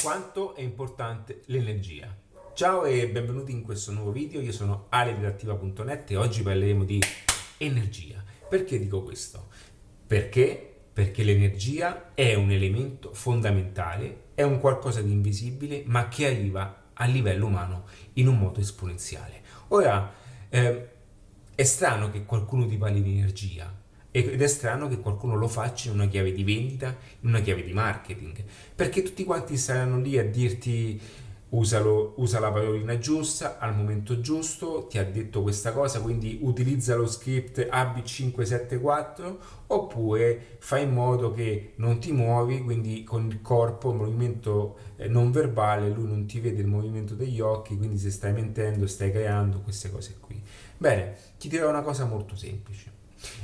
quanto è importante l'energia. Ciao e benvenuti in questo nuovo video, io sono Ale e oggi parleremo di energia. Perché dico questo? Perché? Perché l'energia è un elemento fondamentale, è un qualcosa di invisibile ma che arriva a livello umano in un modo esponenziale. Ora, eh, è strano che qualcuno ti parli di energia, ed è strano che qualcuno lo faccia in una chiave di vendita, in una chiave di marketing, perché tutti quanti saranno lì a dirti usalo, usa la parolina giusta al momento giusto, ti ha detto questa cosa, quindi utilizza lo script AB574 oppure fai in modo che non ti muovi, quindi con il corpo, il movimento eh, non verbale, lui non ti vede il movimento degli occhi, quindi se stai mentendo, stai creando queste cose qui. Bene, ti dirò una cosa molto semplice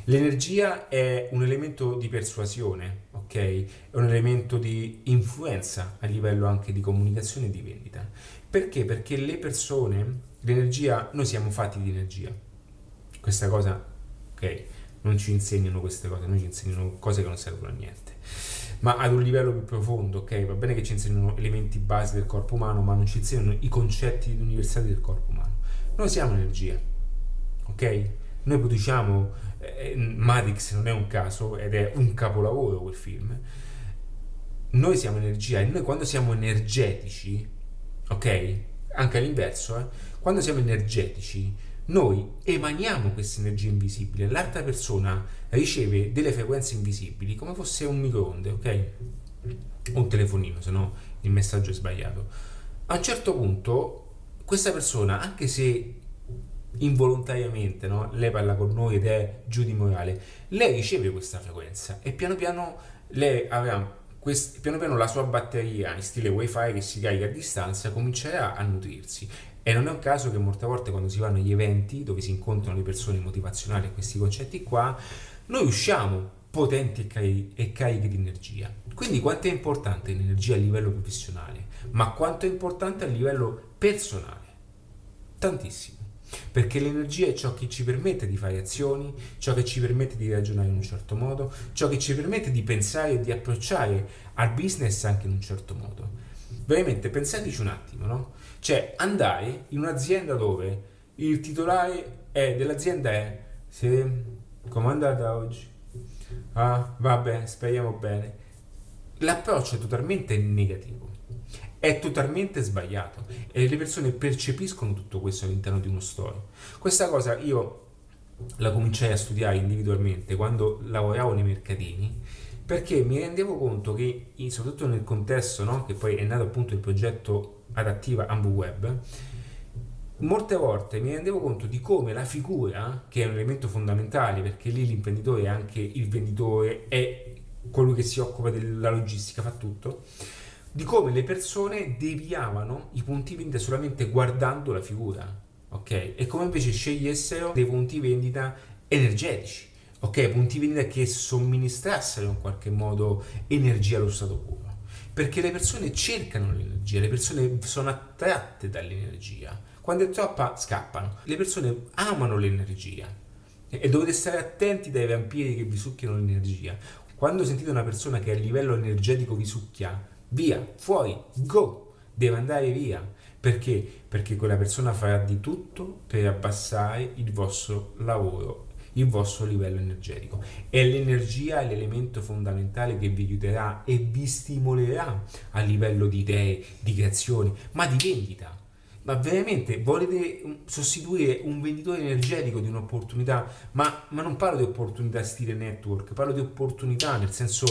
L'energia è un elemento di persuasione, ok? È un elemento di influenza a livello anche di comunicazione e di vendita. Perché? Perché le persone, l'energia, noi siamo fatti di energia. Questa cosa, ok? Non ci insegnano queste cose, noi ci insegnano cose che non servono a niente. Ma ad un livello più profondo, ok? Va bene che ci insegnano elementi base del corpo umano, ma non ci insegnano i concetti universali del corpo umano. Noi siamo energia, ok? Noi produciamo eh, Matrix non è un caso ed è un capolavoro quel film. Noi siamo energia e noi quando siamo energetici, ok? Anche all'inverso, eh? quando siamo energetici, noi emaniamo questa energia invisibile. L'altra persona riceve delle frequenze invisibili come fosse un microonde, ok? O un telefonino, se no il messaggio è sbagliato. A un certo punto, questa persona, anche se involontariamente, no? lei parla con noi ed è giù di morale, lei riceve questa frequenza e piano piano lei avrà quest- piano piano la sua batteria in stile wifi che si carica a distanza comincerà a nutrirsi e non è un caso che molte volte quando si vanno agli eventi dove si incontrano le persone motivazionali e questi concetti qua, noi usciamo potenti e, cari- e carichi di energia. Quindi quanto è importante l'energia a livello professionale, ma quanto è importante a livello personale? Tantissimo. Perché l'energia è ciò che ci permette di fare azioni, ciò che ci permette di ragionare in un certo modo, ciò che ci permette di pensare e di approcciare al business anche in un certo modo. Veramente pensateci un attimo, no? Cioè andare in un'azienda dove il titolare è, dell'azienda è se come è andata oggi? Ah, vabbè, speriamo bene. L'approccio è totalmente negativo è totalmente sbagliato e le persone percepiscono tutto questo all'interno di uno story. Questa cosa io la cominciai a studiare individualmente quando lavoravo nei mercatini perché mi rendevo conto che soprattutto nel contesto no, che poi è nato appunto il progetto adattiva Ambu Web molte volte mi rendevo conto di come la figura che è un elemento fondamentale perché lì l'imprenditore è anche il venditore è colui che si occupa della logistica fa tutto di come le persone deviavano i punti vendita solamente guardando la figura, ok? E come invece scegliessero dei punti vendita energetici, ok? Punti vendita che somministrassero in qualche modo energia allo stato puro. Perché le persone cercano l'energia, le persone sono attratte dall'energia. Quando è troppa scappano. Le persone amano l'energia e dovete stare attenti dai vampiri che vi succhiano l'energia. Quando sentite una persona che a livello energetico vi succhia via, fuori, go, deve andare via. Perché? Perché quella persona farà di tutto per abbassare il vostro lavoro, il vostro livello energetico. E l'energia è l'elemento fondamentale che vi aiuterà e vi stimolerà a livello di idee, di creazione, ma di vendita ma veramente volete sostituire un venditore energetico di un'opportunità, ma, ma, non parlo di opportunità stile network, parlo di opportunità nel senso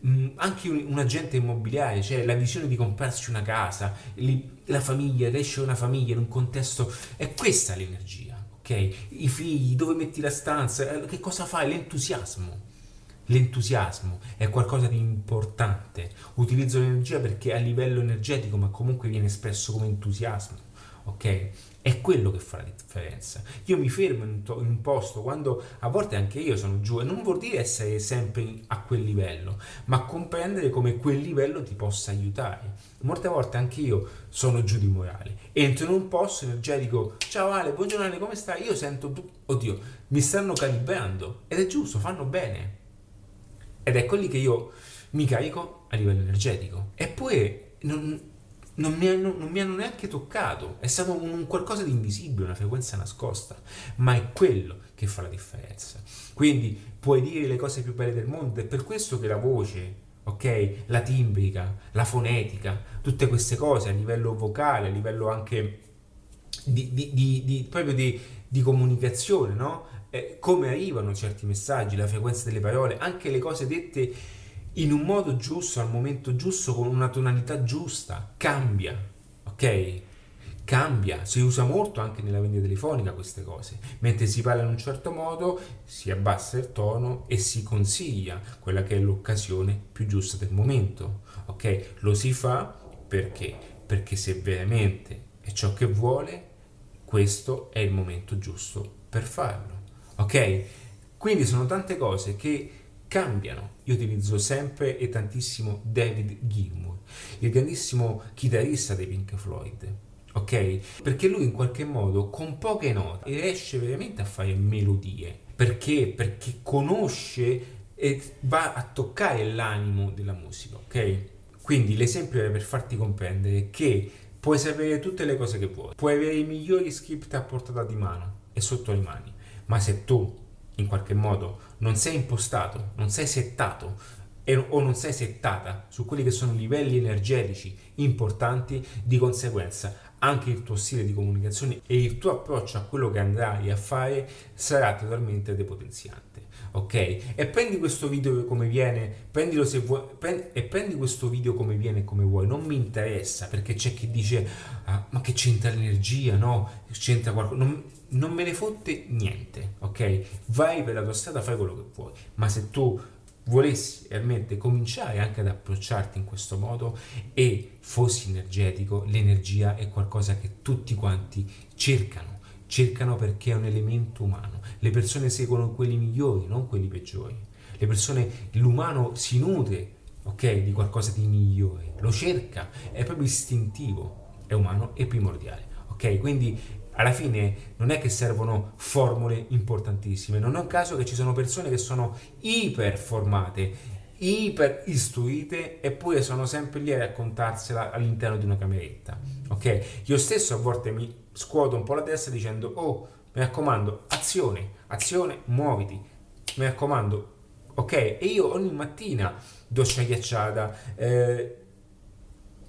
mh, anche un, un, agente immobiliare, cioè la visione di comprarsi una casa, li, la famiglia, crescere una famiglia in un contesto, è questa l'energia, ok? I figli, dove metti la stanza, eh, che cosa fai? L'entusiasmo. L'entusiasmo è qualcosa di importante. Utilizzo l'energia perché a livello energetico, ma comunque viene espresso come entusiasmo ok? È quello che fa la differenza. Io mi fermo in, to- in, un posto quando a volte anche io sono giù e non vuol dire essere sempre a quel livello, ma comprendere come quel livello ti possa aiutare. Molte volte anche io sono giù di morale. Entro in un posto energetico, ciao Ale, buongiorno Ale, come stai? Io sento, oddio, mi stanno calibrando ed è giusto, fanno bene. Ed è quelli che io mi carico a livello energetico. Eppure non, non mi, hanno, non mi hanno neanche toccato, è stato un, qualcosa di invisibile, una frequenza nascosta, ma è quello che fa la differenza. Quindi puoi dire le cose più belle del mondo, è per questo che la voce, ok, la timbrica, la fonetica, tutte queste cose a livello vocale, a livello anche di, di, di, di proprio di, comunicazione, no? Eh, come arrivano certi messaggi, la frequenza delle parole, anche le cose dette in un modo giusto, al momento giusto, con una tonalità giusta, cambia, ok? Cambia, si usa molto anche nella vendita telefonica queste cose, mentre si parla in un certo modo si abbassa il tono e si consiglia quella che è l'occasione più giusta del momento, ok? Lo si fa perché? Perché se veramente è ciò che vuole, questo è il momento giusto per farlo, ok? Quindi sono tante cose che cambiano. Io utilizzo sempre e tantissimo David Gilmour, il grandissimo chitarrista dei Pink Floyd. Ok? Perché lui in qualche modo con poche note riesce veramente a fare melodie. Perché? Perché conosce e va a toccare l'animo della musica, ok? Quindi l'esempio è per farti comprendere che puoi sapere tutte le cose che vuoi, puoi avere i migliori script a portata di mano e sotto le mani, ma se tu in qualche modo non sei impostato, non sei settato e, o non sei settata su quelli che sono livelli energetici importanti, di conseguenza anche il tuo stile di comunicazione e il tuo approccio a quello che andrai a fare sarà totalmente depotenziante. Ok? E prendi questo video come viene, prendilo se vuoi, prendi, e prendi questo video come viene e come vuoi. Non mi interessa perché c'è chi dice: ah, Ma che c'entra l'energia? No, c'entra qualcosa. Non, non me ne fotte niente, ok? Vai per la tua strada, fai quello che vuoi, ma se tu volessi realmente cominciare anche ad approcciarti in questo modo e fossi energetico, l'energia è qualcosa che tutti quanti cercano, cercano perché è un elemento umano. Le persone seguono quelli migliori, non quelli peggiori. Le persone, l'umano si nutre, ok, di qualcosa di migliore, lo cerca, è proprio istintivo, è umano e primordiale, ok? Quindi alla fine non è che servono formule importantissime, non è un caso che ci sono persone che sono iper formate, iper istruite eppure sono sempre lì a raccontarsela all'interno di una cameretta. Ok? Io stesso a volte mi scuoto un po' la testa dicendo "Oh, mi raccomando, azione, azione, muoviti". Mi raccomando, ok? E io ogni mattina doccia ghiacciata, eh,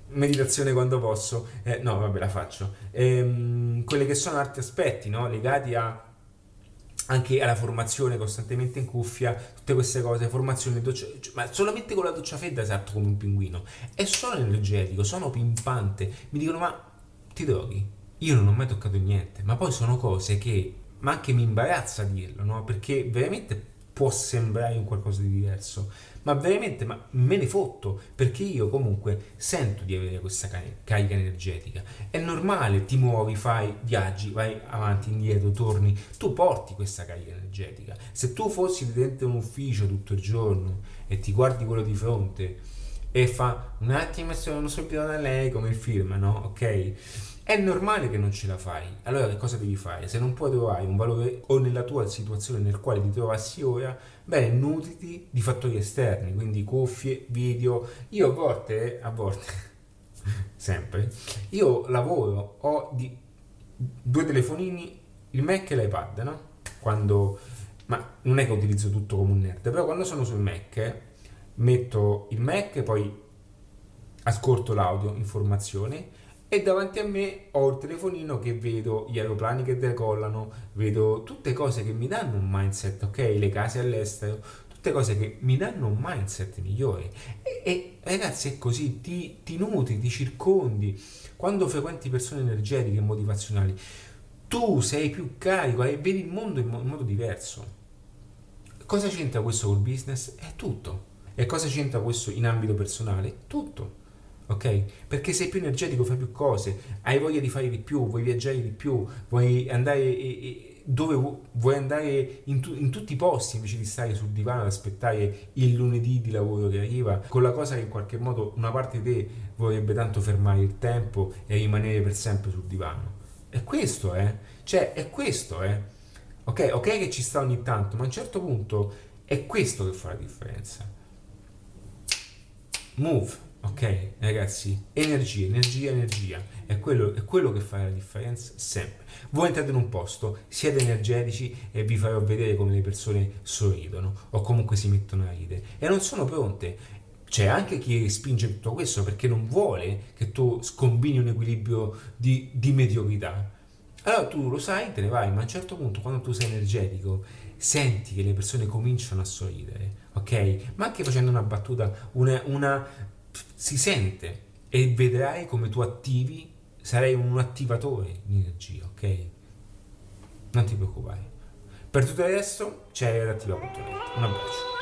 meditazione quando posso, eh, no vabbè la faccio, ehm, quelli che sono altri aspetti no? legati a, anche alla formazione costantemente in cuffia, tutte queste cose, formazione, doccia, cioè, ma solamente con la doccia fredda esatto come un pinguino, e sono energetico, sono pimpante, mi dicono ma ti droghi? Io non ho mai toccato niente, ma poi sono cose che, ma anche mi imbarazza dirlo, no? perché veramente può sembrare un qualcosa di diverso, ma veramente ma me ne fotto perché io comunque sento di avere questa carica energetica. È normale, ti muovi, fai viaggi, vai avanti, indietro, torni, tu porti questa carica energetica. Se tu fossi dentro un ufficio tutto il giorno e ti guardi quello di fronte e fa un attimo sono subito da lei come il film, no? Ok? È normale che non ce la fai. Allora che cosa devi fare? Se non puoi trovare un valore o nella tua situazione nel quale ti trovassi ora, bene, nutriti di fattori esterni, quindi cuffie, video. Io a volte, a volte, sempre, io lavoro, ho di, due telefonini, il Mac e l'iPad, no? Quando, ma non è che utilizzo tutto come un nerd, però quando sono sul Mac metto il Mac, poi ascolto l'audio, informazione e davanti a me ho il telefonino che vedo gli aeroplani che decollano, vedo tutte cose che mi danno un mindset, ok? Le case all'estero, tutte cose che mi danno un mindset migliore. E, e ragazzi è così, ti, ti nutri, ti circondi. Quando frequenti persone energetiche e motivazionali, tu sei più carico e vedi il mondo in, in modo diverso. Cosa c'entra questo col business? È tutto. E cosa c'entra questo in ambito personale? Tutto ok? Perché sei più energetico, fai più cose, hai voglia di fare di più, vuoi viaggiare di più, vuoi andare e, e, dove vuoi andare in, tu, in, tutti i posti invece di stare sul divano ad aspettare il lunedì di lavoro che arriva, con la cosa che in qualche modo una parte di te vorrebbe tanto fermare il tempo e rimanere per sempre sul divano. È questo, eh? Cioè, è questo, eh? Ok, ok che ci sta ogni tanto, ma a un certo punto è questo che fa la differenza. Move Ok, ragazzi, energia, energia, energia. È quello, è quello che fa la differenza sempre. Voi entrate in un posto, siete energetici e vi farò vedere come le persone sorridono o comunque si mettono a ridere e non sono pronte. C'è anche chi spinge tutto questo perché non vuole che tu scombini un equilibrio di, di mediocrità. Allora tu lo sai, te ne vai, ma a un certo punto quando tu sei energetico senti che le persone cominciano a sorridere, ok? Ma anche facendo una battuta, una, una si sente e vedrai come tu attivi, sarai un attivatore di energia, ok? Non ti preoccupare. Per tutto il resto c'è redattiva.net. Un abbraccio.